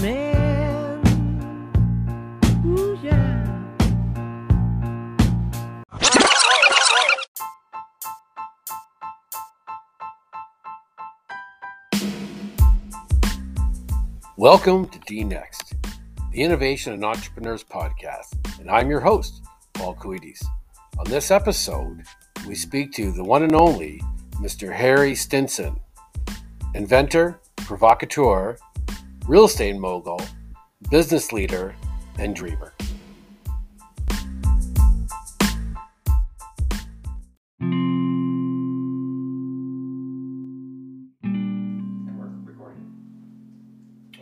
him in. Ooh, yeah. Welcome to D Next, the Innovation and Entrepreneurs Podcast, and I'm your host, Paul Coides. On this episode, we speak to the one and only Mr. Harry Stinson, inventor, provocateur, real estate mogul, business leader, and dreamer. And recording.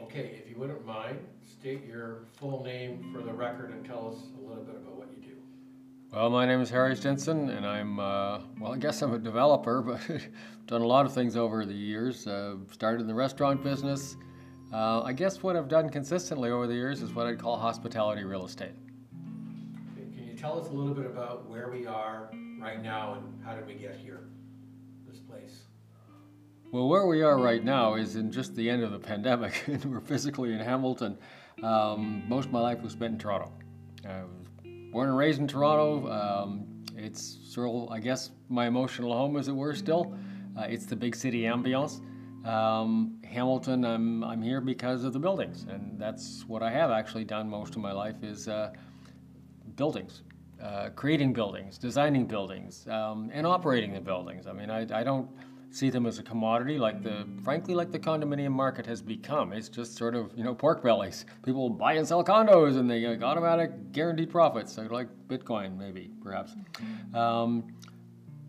Okay, if you wouldn't mind, state your full name for the record and tell us a little bit about what you do. Well, my name is Harry Stinson, and I'm, uh, well, I guess I'm a developer, but done a lot of things over the years. Uh, started in the restaurant business. Uh, I guess what I've done consistently over the years is what I'd call hospitality real estate. Can you tell us a little bit about where we are right now and how did we get here, this place? Well, where we are right now is in just the end of the pandemic, and we're physically in Hamilton. Um, most of my life was spent in Toronto. I was born and raised in Toronto. Um, it's still, I guess, my emotional home, as it were, still. Uh, it's the big city ambiance. Um, Hamilton, I'm, I'm here because of the buildings, and that's what I have actually done most of my life is uh, buildings, uh, creating buildings, designing buildings, um, and operating the buildings. I mean, I, I don't see them as a commodity like the, frankly, like the condominium market has become. It's just sort of, you know, pork bellies. People buy and sell condos and they get automatic guaranteed profits, so like Bitcoin, maybe, perhaps. Um,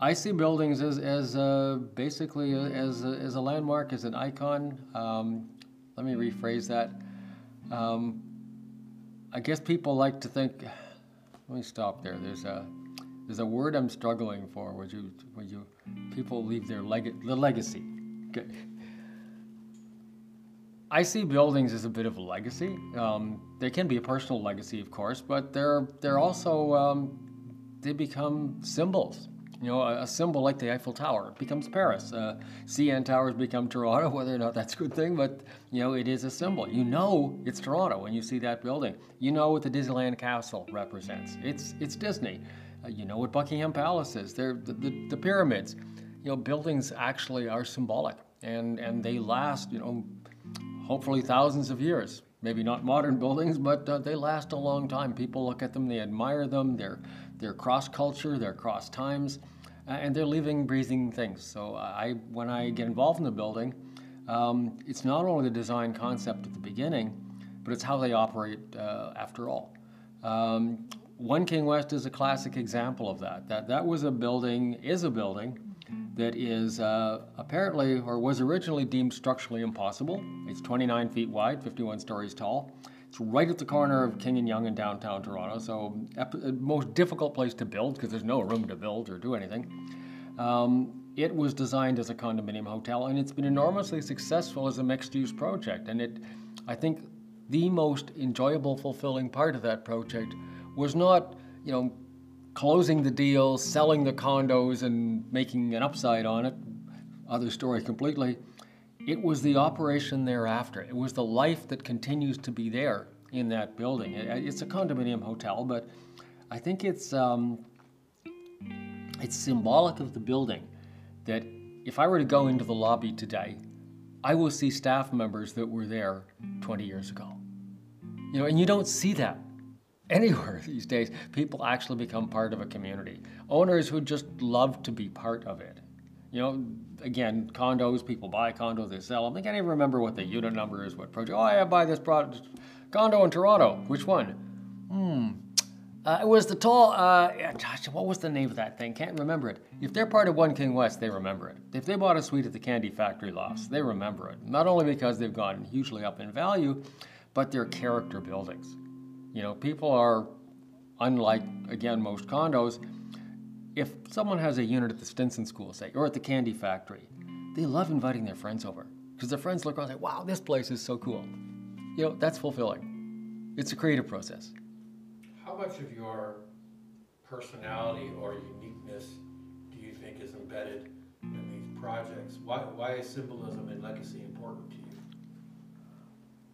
I see buildings as, as uh, basically a, as, a, as a landmark, as an icon. Um, let me rephrase that. Um, I guess people like to think. Let me stop there. There's a there's a word I'm struggling for. Would you would you people leave their leg the legacy? Okay. I see buildings as a bit of a legacy. Um, they can be a personal legacy, of course, but they're they're also um, they become symbols. You know, a, symbol like the Eiffel Tower becomes Paris. Uh, CN Towers become Toronto, whether or not that's a good thing, but you know, it is a symbol. You know it's Toronto when you see that building. You know what the Disneyland Castle represents. It's it's Disney. Uh, you know what Buckingham Palace is. They're the, the, the pyramids. You know, buildings actually are symbolic, and and they last. You know, hopefully thousands of years. Maybe not modern buildings, but uh, they last a long time. People look at them, they admire them. They're they're cross culture, they're cross times, uh, and they're living, breathing things. So I, when I get involved in the building, um, it's not only the design concept at the beginning, but it's how they operate uh, after all. Um, One King West is a classic example of that. That that was a building, is a building that is uh, apparently or was originally deemed structurally impossible. It's 29 feet wide, 51 stories tall. It's right at the corner of King and Yonge in downtown Toronto, so ep- most difficult place to build because there's no room to build or do anything. Um, it was designed as a condominium hotel, and it's been enormously successful as a mixed-use project. And it, I think, the most enjoyable, fulfilling part of that project was not, you know, closing the deal, selling the condos, and making an upside on it. Other story completely. It was the operation thereafter. It was the life that continues to be there in that building. It's a condominium hotel, but I think it's um, it's symbolic of the building that if I were to go into the lobby today, I will see staff members that were there 20 years ago. You know, and you don't see that anywhere these days. People actually become part of a community. Owners who just love to be part of it. You know, again, condos, people buy condos, they sell them. They can't even remember what the unit number is, what project. Oh, I buy this product, condo in Toronto. Which one? Hmm. Uh, it was the tall, uh, what was the name of that thing? Can't remember it. If they're part of One King West, they remember it. If they bought a suite at the Candy Factory Lofts, they remember it. Not only because they've gone hugely up in value, but they're character buildings. You know, people are, unlike, again, most condos, if someone has a unit at the Stinson School, say, or at the Candy Factory, they love inviting their friends over because their friends look around and say, wow, this place is so cool. You know, that's fulfilling. it's a creative process. How much of your personality or uniqueness do you think is embedded in these projects? Why, why is symbolism and legacy important to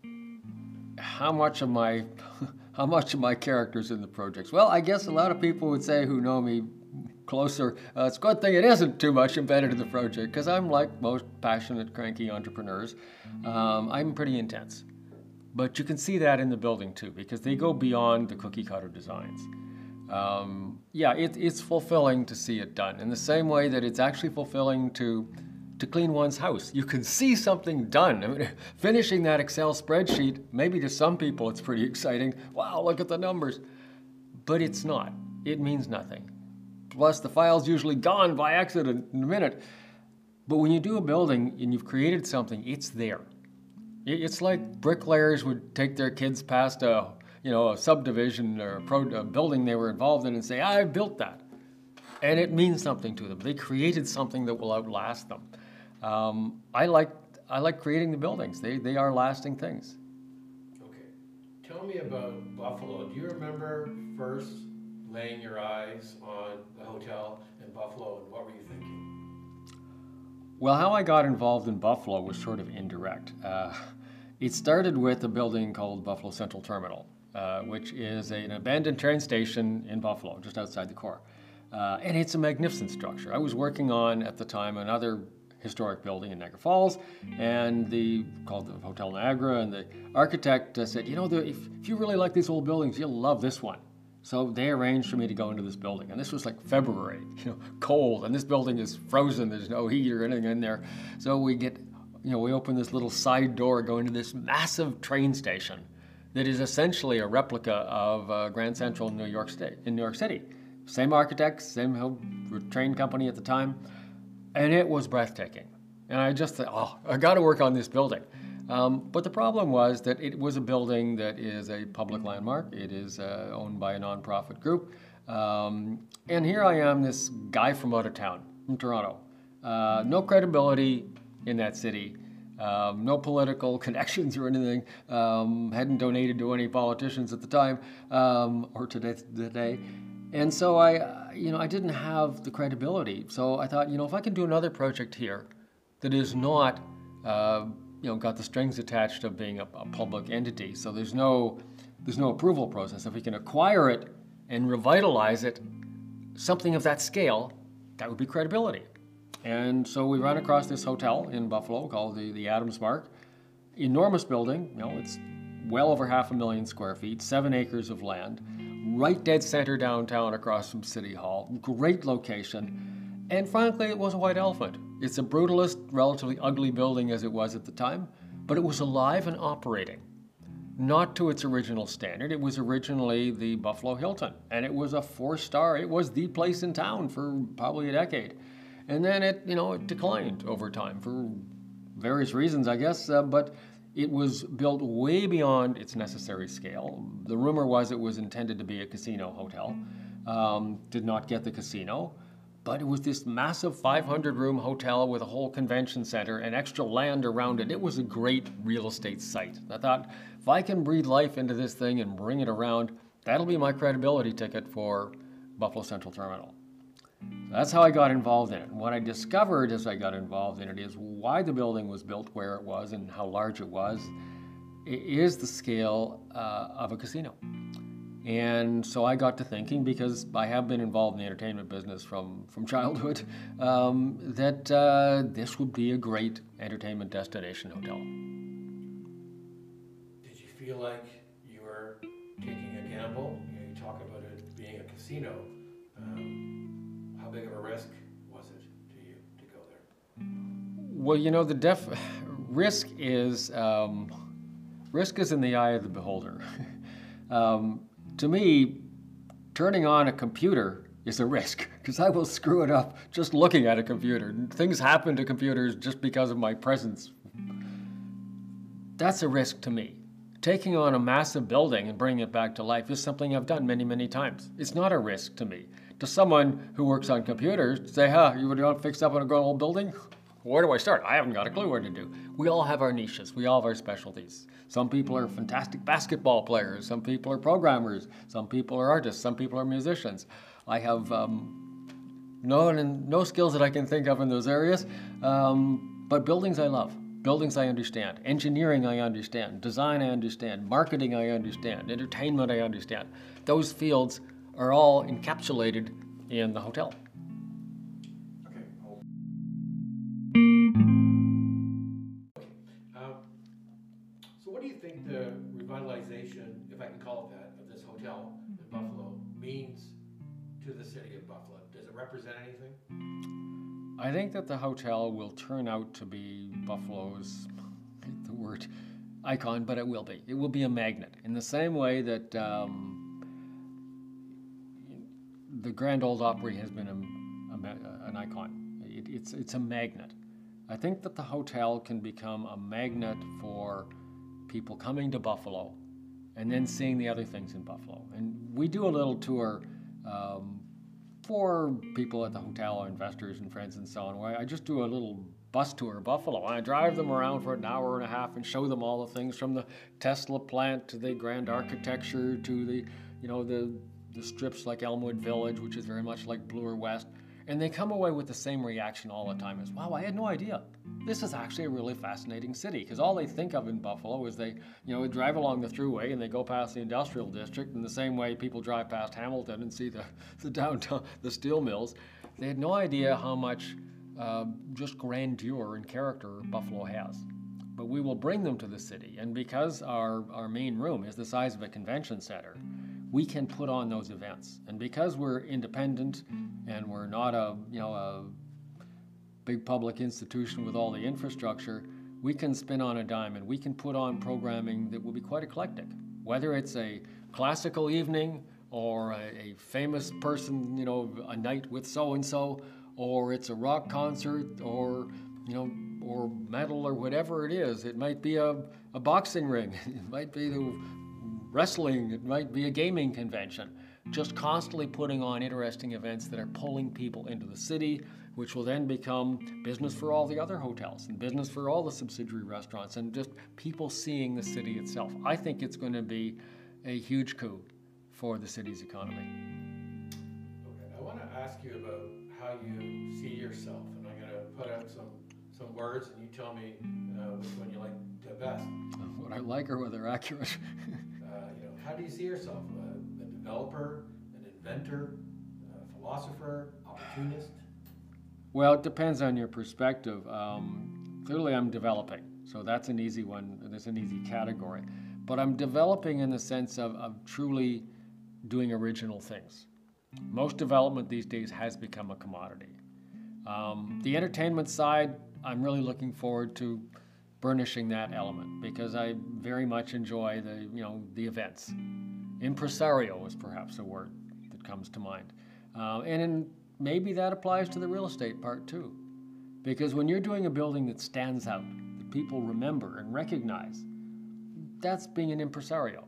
you? How much of my how much of my characters in the projects? Well, I guess a lot of people would say who know me closer, uh, it's a good thing it isn't too much embedded in the project because I'm like most passionate, cranky entrepreneurs. Um, I'm pretty intense. But you can see that in the building too because they go beyond the cookie cutter designs. Um, yeah, it, it's fulfilling to see it done in the same way that it's actually fulfilling to to clean one's house. You can see something done. I mean, finishing that Excel spreadsheet, maybe to some people it's pretty exciting. Wow, look at the numbers. But it's not. It means nothing. Plus, the file's usually gone by accident in a minute. But when you do a building and you've created something, it's there. It's like bricklayers would take their kids past a, you know, a subdivision or a, pro, a building they were involved in and say, I built that. And it means something to them. They created something that will outlast them. Um, I like I like creating the buildings. They they are lasting things. Okay, tell me about Buffalo. Do you remember first laying your eyes on the hotel in Buffalo, and what were you thinking? Well, how I got involved in Buffalo was sort of indirect. Uh, it started with a building called Buffalo Central Terminal, uh, which is an abandoned train station in Buffalo, just outside the core. Uh, and it's a magnificent structure. I was working on at the time another historic building in Niagara Falls, and the called the Hotel Niagara, and the architect uh, said, you know, the, if, if you really like these old buildings, you'll love this one. So they arranged for me to go into this building, and this was like February, you know, cold, and this building is frozen. There's no heat or anything in there. So we get, you know, we open this little side door, go into this massive train station that is essentially a replica of uh, Grand Central in New York State, in New York City. Same architects, same train company at the time and it was breathtaking. And I just thought, oh, I got to work on this building. Um, but the problem was that it was a building that is a public landmark. It is uh, owned by a nonprofit group. Um, and here I am, this guy from out of town, from Toronto. Uh, no credibility in that city. Um, no political connections or anything. Um, hadn't donated to any politicians at the time um, or today. today. And so I, you know, I didn't have the credibility. So I thought, you know, if I can do another project here that is not, uh, you know, got the strings attached of being a, a, public entity, so there's no, there's no approval process. If we can acquire it and revitalize it, something of that scale, that would be credibility. And so we ran across this hotel in Buffalo called the, the Adams Mark. Enormous building, you know, it's well over half a million square feet, seven acres of land right dead center downtown across from City Hall. Great location. And frankly, it was a white elephant. It's a brutalist, relatively ugly building as it was at the time, but it was alive and operating. Not to its original standard. It was originally the Buffalo Hilton, and it was a four star. It was the place in town for probably a decade. And then it, you know, it declined over time for various reasons, I guess. Uh, but it was built way beyond its necessary scale. The rumor was it was intended to be a casino hotel. Um, did not get the casino, but it was this massive 500 room hotel with a whole convention center and extra land around it. It was a great real estate site. I thought, if I can breathe life into this thing and bring it around, that'll be my credibility ticket for Buffalo Central Terminal. That's how I got involved in it. And what I discovered as I got involved in it is why the building was built where it was and how large it was. It is the scale uh, of a casino. And so I got to thinking, because I have been involved in the entertainment business from, from childhood, um, that uh, this would be a great entertainment destination hotel. Did you feel like you were taking a gamble? You, know, you talk about it being a casino. Big of a risk was it to you to go there? Well, you know, the def risk is um, risk is in the eye of the beholder. um, to me, turning on a computer is a risk because I will screw it up just looking at a computer. Things happen to computers just because of my presence. That's a risk to me. Taking on a massive building and bringing it back to life is something I've done many, many times. It's not a risk to me to someone who works on computers say, huh, you want to fix up on a grown old building? Where do I start? I haven't got a clue where to do. We all have our niches. We all have our specialties. Some people are fantastic basketball players. Some people are programmers. Some people are artists. Some people are musicians. I have um, no no skills that I can think of in those areas. Um, but buildings I love. Buildings I understand. Engineering I understand. Design I understand. Marketing I understand. Entertainment I understand. Those fields are all encapsulated in the hotel. Okay. Um, so, what do you think the revitalization, if I can call it that, of this hotel in Buffalo means to the city of Buffalo? Does it represent anything? I think that the hotel will turn out to be Buffalo's, the word icon, but it will be. It will be a magnet in the same way that um, the Grand Old Opry has been a, a, an icon. It, it's, it's a magnet. I think that the hotel can become a magnet for people coming to Buffalo and then seeing the other things in Buffalo. And we do a little tour um, for people at the hotel, or investors and friends and so on, where I just do a little bus tour of Buffalo. I drive them around for an hour and a half and show them all the things from the Tesla plant to the grand architecture to the, you know, the the strips like Elmwood Village, which is very much like Bloor West, and they come away with the same reaction all the time as, wow, I had no idea. This is actually a really fascinating city because all they think of in Buffalo is they, you know, drive along the thruway and they go past the industrial district in the same way people drive past Hamilton and see the, the downtown, the steel mills. They had no idea how much uh, just grandeur and character Buffalo has. But we will bring them to the city, and because our, our main room is the size of a convention center, we can put on those events. And because we're independent and we're not a, you know, a big public institution with all the infrastructure, we can spin on a dime and we can put on programming that will be quite eclectic. Whether it's a classical evening or a, a famous person, you know, a night with so and so, or it's a rock concert or, you know, or metal or whatever it is. It might be a, a boxing ring. It might be the wrestling, it might be a gaming convention. Just constantly putting on interesting events that are pulling people into the city, which will then become business for all the other hotels and business for all the subsidiary restaurants and just people seeing the city itself. I think it's going to be a huge coup for the city's economy. Okay, I want to ask you about how you see yourself, and I'm going to put out some, some words, and you tell me uh, which one you like the best. What I like or whether accurate. how do you see yourself? Uh, a developer, an inventor, a philosopher, opportunist? Well, it depends on your perspective. Um, clearly, I'm developing, so that's an easy one. That's an easy category. But I'm developing in the sense of, of truly doing original things. Most development these days has become a commodity. Um, the entertainment side, I'm really looking forward to burnishing that element because I very much enjoy the you know the events. Impresario is perhaps a word that comes to mind, uh, and in, maybe that applies to the real estate part too, because when you're doing a building that stands out, that people remember and recognize, that's being an impresario.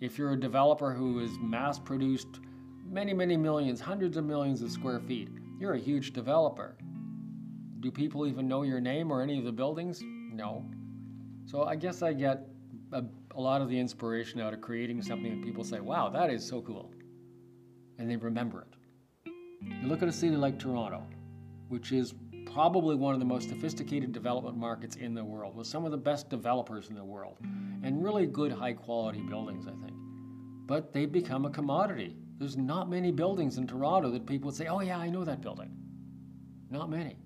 If you're a developer who has mass produced many, many millions, hundreds of millions of square feet, you're a huge developer. Do people even know your name or any of the buildings? No. So I guess I get a, a, lot of the inspiration out of creating something that people say, wow, that is so cool. And they remember it. You look at a city like Toronto, which is probably one of the most sophisticated development markets in the world, with some of the best developers in the world, and really good high quality buildings, I think. But they've become a commodity. There's not many buildings in Toronto that people would say, oh, yeah, I know that building. Not many.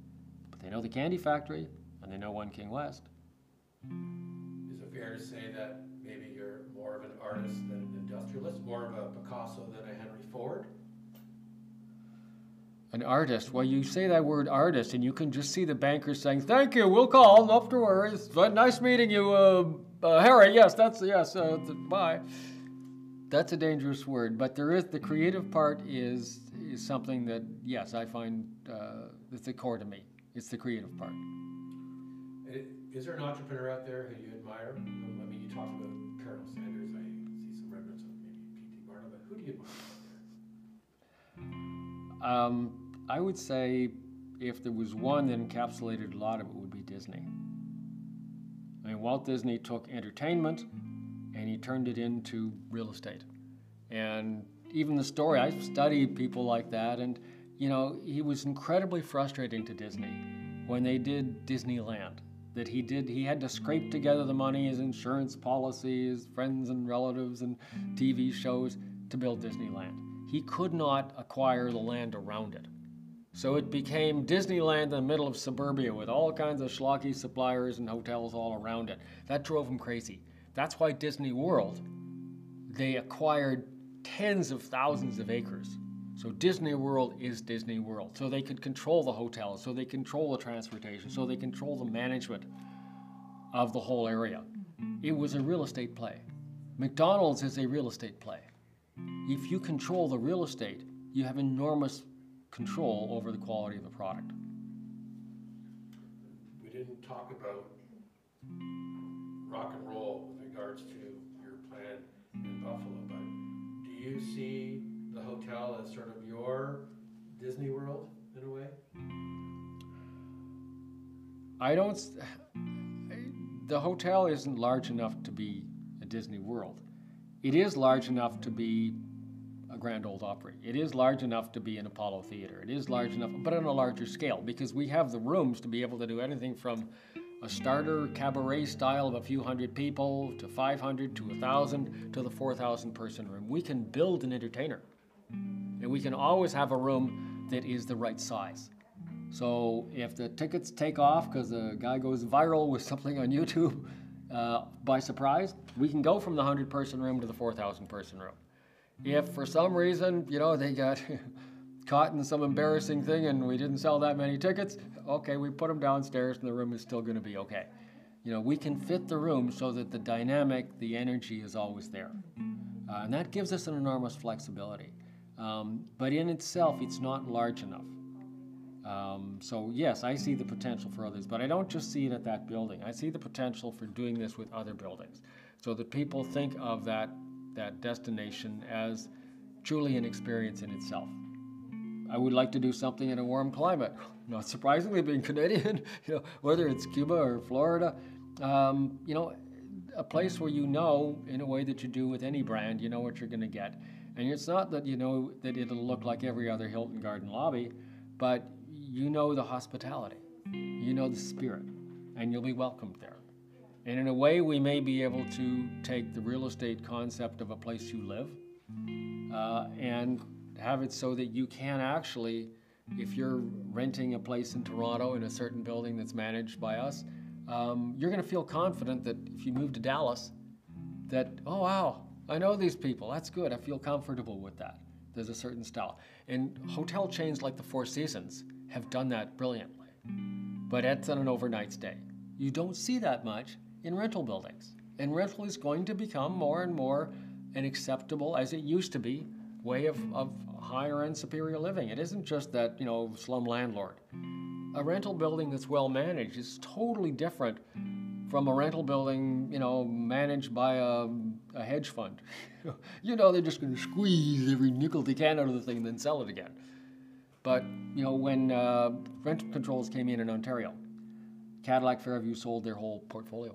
But they know the candy factory, and they know One King West. Is it fair to say that maybe you're more of an artist than an industrialist, more of a Picasso than a Henry Ford? An artist. Well, you say that word artist, and you can just see the banker saying, "Thank you, we'll call. Not to worry. It's nice meeting you, uh, uh, Harry. Yes, that's yes. Uh, bye." That's a dangerous word, but there is the creative part is is something that yes, I find uh, it's the core to me. It's the creative part. Is there an entrepreneur out there who you admire? I mean, you talked about Colonel Sanders. I see some remnants of maybe P.T. Barnum, but who do you admire out there? Um, I would say if there was one that encapsulated a lot of it, would be Disney. I mean, Walt Disney took entertainment and he turned it into real estate. And even the story, I've studied people like that, and you know, he was incredibly frustrating to Disney when they did Disneyland. That he did, he had to scrape together the money, his insurance policies, friends and relatives, and TV shows to build Disneyland. He could not acquire the land around it. So it became Disneyland in the middle of suburbia with all kinds of schlocky suppliers and hotels all around it. That drove him crazy. That's why Disney World, they acquired tens of thousands of acres so Disney World is Disney World. So they could control the hotels, so they control the transportation, so they control the management of the whole area. It was a real estate play. McDonald's is a real estate play. If you control the real estate, you have enormous control over the quality of the product. We didn't talk about rock and roll with regards to your plan in Buffalo, but do you see the hotel as sort of your Disney World in a way? I don't. The hotel isn't large enough to be a Disney World. It is large enough to be a Grand Old Opry. It is large enough to be an Apollo Theater. It is large enough, but on a larger scale, because we have the rooms to be able to do anything from a starter cabaret style of a few hundred people to 500 to 1,000 to the 4,000 person room. We can build an entertainer, and we can always have a room that is the right size. So if the tickets take off because the guy goes viral with something on YouTube uh, by surprise, we can go from the 100 person room to the 4,000 person room. If for some reason, you know, they got caught in some embarrassing thing and we didn't sell that many tickets, okay, we put them downstairs and the room is still going to be okay. You know, we can fit the room so that the dynamic, the energy is always there. Uh, and that gives us an enormous flexibility. Um, but in itself, it's not large enough. Um, so yes, I see the potential for others, but I don't just see it at that building. I see the potential for doing this with other buildings, so that people think of that that destination as truly an experience in itself. I would like to do something in a warm climate. Not surprisingly, being Canadian, you know, whether it's Cuba or Florida, um, you know, a place where you know, in a way that you do with any brand, you know what you're going to get, and it's not that you know that it'll look like every other Hilton Garden lobby, but you know the hospitality, you know the spirit, and you'll be welcomed there. And in a way, we may be able to take the real estate concept of a place you live uh, and have it so that you can actually, if you're renting a place in Toronto in a certain building that's managed by us, um, you're going to feel confident that if you move to Dallas, that, oh wow, I know these people, that's good, I feel comfortable with that. There's a certain style. And hotel chains like the Four Seasons have done that brilliantly. But it's on an overnight stay. You don't see that much in rental buildings. And rental is going to become more and more an acceptable, as it used to be, way of, of higher end superior living. It isn't just that, you know, slum landlord. A rental building that's well managed is totally different from a rental building, you know, managed by a, a hedge fund. you know, they're just going to squeeze every nickel they can out of the thing and then sell it again. But, you know, when uh, rent controls came in in Ontario, Cadillac Fairview sold their whole portfolio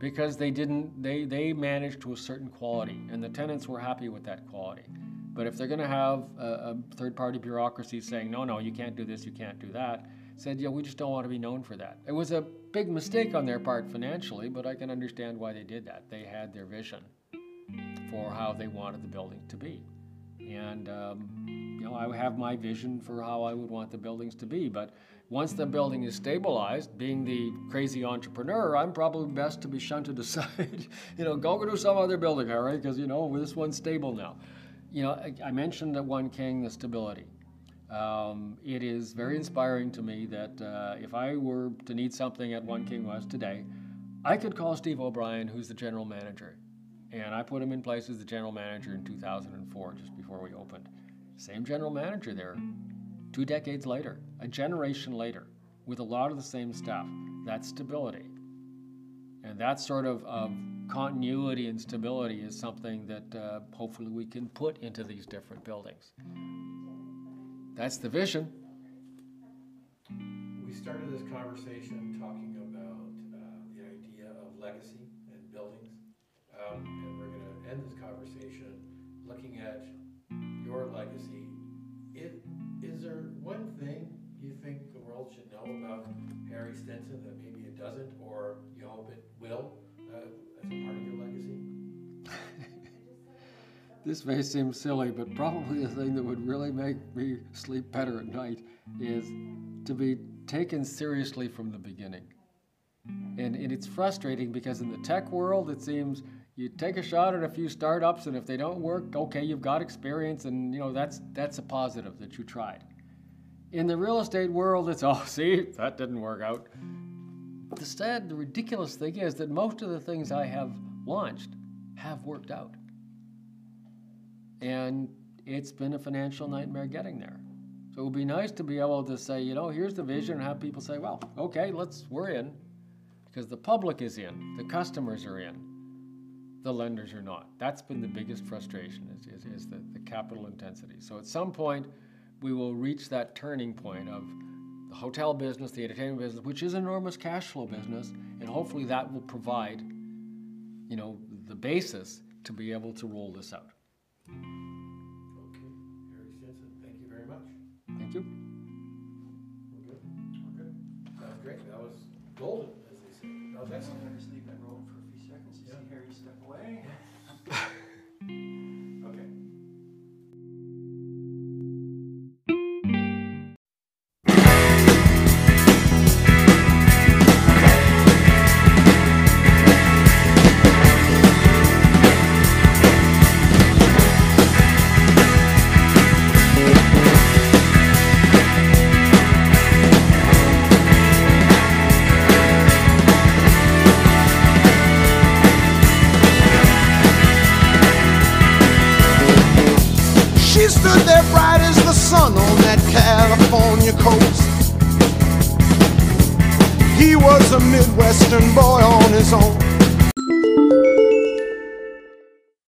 because they didn't they they managed to a certain quality and the tenants were happy with that quality but if they're going to have a, a third party bureaucracy saying no no you can't do this you can't do that said yeah we just don't want to be known for that it was a big mistake on their part financially but i can understand why they did that they had their vision for how they wanted the building to be and um, you know i have my vision for how i would want the buildings to be but once the building is stabilized, being the crazy entrepreneur, I'm probably best to be shunted aside. you know, go to some other building, all right? Because you know this one's stable now. You know, I, mentioned at One King the stability. Um, it is very inspiring to me that uh, if I were to need something at One King West today, I could call Steve O'Brien, who's the general manager, and I put him in place as the general manager in 2004, just before we opened. Same general manager there, two decades later, a generation later, with a lot of the same staff. That's stability. And that sort of, of continuity and stability is something that uh, hopefully we can put into these different buildings. That's the vision. we started this conversation talking about uh, the idea of legacy and buildings. Um, and we're going to end this conversation looking at your legacy. It, is there one thing you think the world should know about Harry Stinson that maybe it doesn't, or you hope it will This may seem silly, but probably the thing that would really make me sleep better at night is to be taken seriously from the beginning. And, and it's frustrating because in the tech world, it seems you take a shot at a few startups, and if they don't work, okay, you've got experience, and you know that's that's a positive that you tried. In the real estate world, it's oh, see, that didn't work out. The sad, the ridiculous thing is that most of the things I have launched have worked out. And it's been a financial nightmare getting there. So it would be nice to be able to say, you know, here's the vision, and have people say, well, okay, let's, we're in. Because the public is in, the customers are in, the lenders are not. That's been the biggest frustration, is, is, is the, the capital intensity. So at some point, we will reach that turning point of the hotel business, the entertainment business, which is an enormous cash flow business, and hopefully that will provide, you know, the basis to be able to roll this out. Golden, as they say. Oh, that was